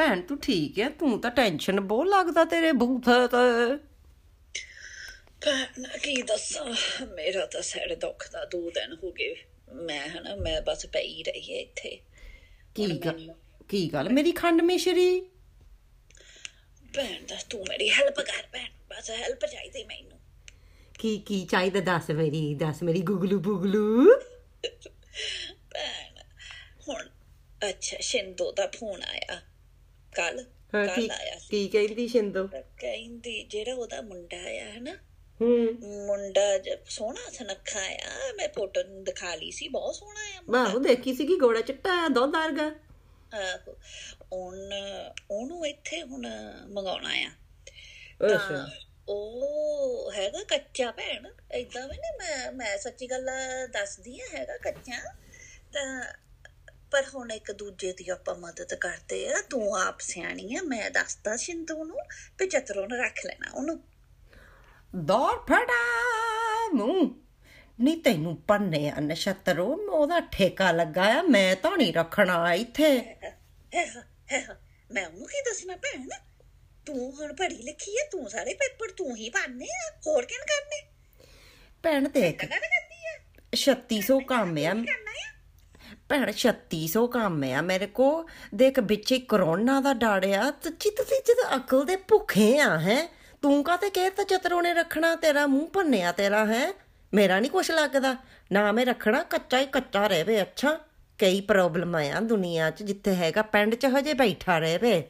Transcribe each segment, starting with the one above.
ਭੈਣ ਤੂੰ ਠੀਕ ਹੈ ਤੂੰ ਤਾਂ ਟੈਨਸ਼ਨ ਬਹੁਤ ਲੱਗਦਾ ਤੇਰੇ ਬੂਥੇ ਤੇ। ਭੈਣ ਕੀ ਦੱਸਾਂ ਮੇਰਾ ਤਾਂ ਸਿਰ ਦੁਖਦਾ ਦੋ ਦਿਨ ਹੋ ਗਏ। ਮੈਂ ਹਨਾ ਮੈਂ ਬਸ ਪਈ ਰਹੀ ਹੈ ਇੱਥੇ। ਕੀ ਗੱਲ ਕੀ ਗੱਲ ਮੇਰੀ ਖੰਡ ਮਿਸ਼ਰੀ? ਭੈਣ ਦੱਸ ਤੂੰ ਮੇਰੀ ਹੈਲਪ ਕਰ ਭੈਣ ਬਸ ਹੈਲਪ ਚਾਹੀਦੀ ਮੈਨੂੰ। ਕੀ ਕੀ ਚਾਹੀਦਾ ਦੱਸ ਮੇਰੀ ਦੱਸ ਮੇਰੀ ਗੁਗਲੂ ਬੁਗਲੂ? ਭੈਣ ਹੁਣ ਅੱਛਾ ਸ਼ਿੰਦੋ ਦਾ ਫੋਨ ਆਇਆ। ਕੱਲ। ਹਾਂ ਕੱਲ ਕੀ ਆਇਆ ਸੀ। ਕੀ ਕਹਿੰਦੀ ਸ਼ਿੰਦੋ ਕਹਿੰਦੀ ਜਿਹੜਾ ਉਹਦਾ ਮੁੰਡਾ ਆਇਆ ਹੈ ਨਾ ਹੂੰ। ਮੁੰਡਾ ਜ- ਸੋਹਣਾ ਸੁਨੱਖਾ ਆ ਮੈਂ ਫੋਟੋ ਨੂੰ ਦਿਖਾ ਲਈ ਸੀ ਬਹੁਤ ਸੋਹਣਾ ਆ। ਵਾਹ ਦੇਖੀ ਸੀ ਕਿ ਗੋੜਾ ਚਿੱਟਾ ਆ ਵਰਗਾ। ਆਹੋ ਉਹਨ ਉਹਨੂੰ ਇੱਥੇ ਹੁਣ ਮੰਗਾਉਣਾ ਆ। ਅੱਛਾ। ਉਹ ਹੈਗਾ ਕੱਚਾ ਭੈਣ ਏਦਾਂ ਵੀ ਨਹੀਂ ਮੈਂ ਮੈਂ ਸੱਚੀ ਗੱਲ ਦੱਸਦੀ ਆ ਹੈਗਾ ਕੱਚਾ। ਤਾਂ ਪਰ ਹੁਣ ਇੱਕ ਦੂਜੇ ਦੀ ਆਪਾਂ ਮਦਦ ਕਰਦੇ ਆ। ਤੂੰ ਆਪ ਸਿਆਣੀ ਆ ਮੈਂ ਦੱਸਦਾ ਸਿੰਧੂ ਨੂੰ ਵੀ ਚਤਰੋਂ ਨੂੰ ਰੱਖ ਲੈਣਾ ਉਹਨੂੰ। ਦੌੜ ਫੜਾ ਨੀ ਤੈਨੂੰ ਪੰਨੇ ਆ ਨਛਤਰੋ ਉਹਦਾ ਠੇਕਾ ਲੱਗਾ ਆ ਮੈਂ ਤਾਂ ਨਹੀਂ ਰੱਖਣਾ ਇੱਥੇ। ਮੈਂ ਉਹਨੂੰ ਕੀ ਦੱਸਣਾ ਭੈਣ? ਤੂੰ ਹੁਣ ਪੜ੍ਹੀ ਲਿਖੀ ਹੈ ਤੂੰ ਸਾਰੇ ਪੇਪਰ ਤੂੰ ਹੀ ਭਰਨੇ ਆ ਹੋਰ ਕਿਹਨ ਕਰਨੇ? ਭੈਣ ਦੇਖ ਕਦਾ ਕਰਦੀ ਹੈ 3600 ਕੰਮ ਆ। ਆ ਭੈਣ 3600 ਕੰਮ ਆ ਮੇਰੇ ਕੋ ਦੇਖ ਵਿੱਚੇ ਕਰੋਨਾ ਦਾ ਡਾੜਿਆ ਤੇ ਚਿੱਤ ਤੇ ਚਿੱਤ ਅਕਲ ਦੇ ਭੁੱਖੇ ਆ ਹੈ? ਤੂੰ ਕਾਤੇ ਕਹਿ ਤਾ ਚਤਰੋ ਨੇ ਰੱਖਣਾ ਤੇਰਾ ਮੂੰਹ ਭੰਨਿਆ ਤੇਰਾ ਹੈ? ਮੇਰਾ ਨਹੀਂ ਕੁਛ ਲੱਗਦਾ। ਨਾ ਮੈਂ ਰੱਖਣਾ ਕੱਚਾ ਹੀ ਕੱਚਾ ਰਹਿਵੇ ਅੱਛਾ? ਕਈ ਪ੍ਰੋਬਲਮ ਆ ਦੁਨੀਆ 'ਚ ਜਿੱਥੇ ਹੈਗਾ ਪਿੰਡ 'ਚ ਹਜੇ ਬੈਠਾ ਰਹਿਵੇ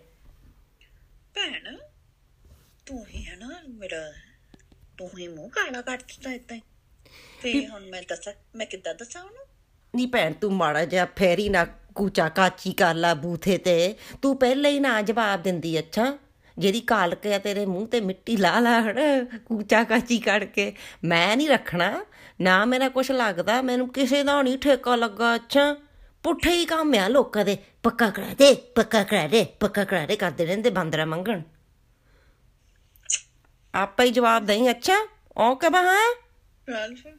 ਭੈਣ ਤੂੰ ਹੀ ਹੈ ਨਾ ਮੇਰਾ ਤੂੰ ਹੀ ਮੂੰਹ ਕਾਲਾ ਕਰ ਦਿੱਤਾ ਹੀ। ਫੇ ਹੁਣ ਮੈਂ ਦੱਸਾਂ ਮੈਂ ਕਿੱਦਾਂ ਦੱਸਾਂ ਉਹਨੂੰ? ਨੀ ਭੈਣ, ਤੂੰ ਮਾੜਾ ਜਿਹਾ ਫੇਰੀ ਨਾ ਕੂਚਾ ਕਾਚੀ ਕਰ ਲਾ ਬੂਥੇ ਤੇ। ਤੂੰ ਪਹਿਲੇ ਹੀ ਨਾ ਜਵਾਬ ਦਿੰਦੀ, ਅੱਛਾ? ਜਿਹੜੀ ਕਾਲਕ ਆ ਤੇਰੇ ਮੂੰਹ ਤੇ ਮਿੱਟੀ ਲਾ ਲਾ ਹਣ, ਕੂਚਾ ਕਾਚੀ ਕਰਕੇ। ਮੈਂ ਨਹੀਂ ਰੱਖਣਾ, ਨਾ ਮੇਰਾ ਕੁਛ ਲੱਗਦਾ, ਮੈਨੂੰ ਕਿਸੇ ਦਾ ਨਹੀਂ ਠੇਕਾ ਲੱਗਾ, ਅੱਛਾ? ਪੁੱਠੇ ਹੀ ਕੰਮ ਆ ਲੋਕਾਂ ਦੇ। ਪੱਕਾ ਕਰਾ ਦੇ, ਪੱਕਾ ਕਰਾ ਦੇ, ਪੱਕਾ ਕਰਾ ਦੇ ਕਰਦੇ ਰਹਿੰਦੇ ਬੰਦਰਾ ਮੰਗਣ। ਆਪੇ ਹੀ ਜਵਾਬ ਦੇਈ, ਅੱਛਾ? ਓਕੇ ਬਹਾ ਚੱਲ ਫਿਰ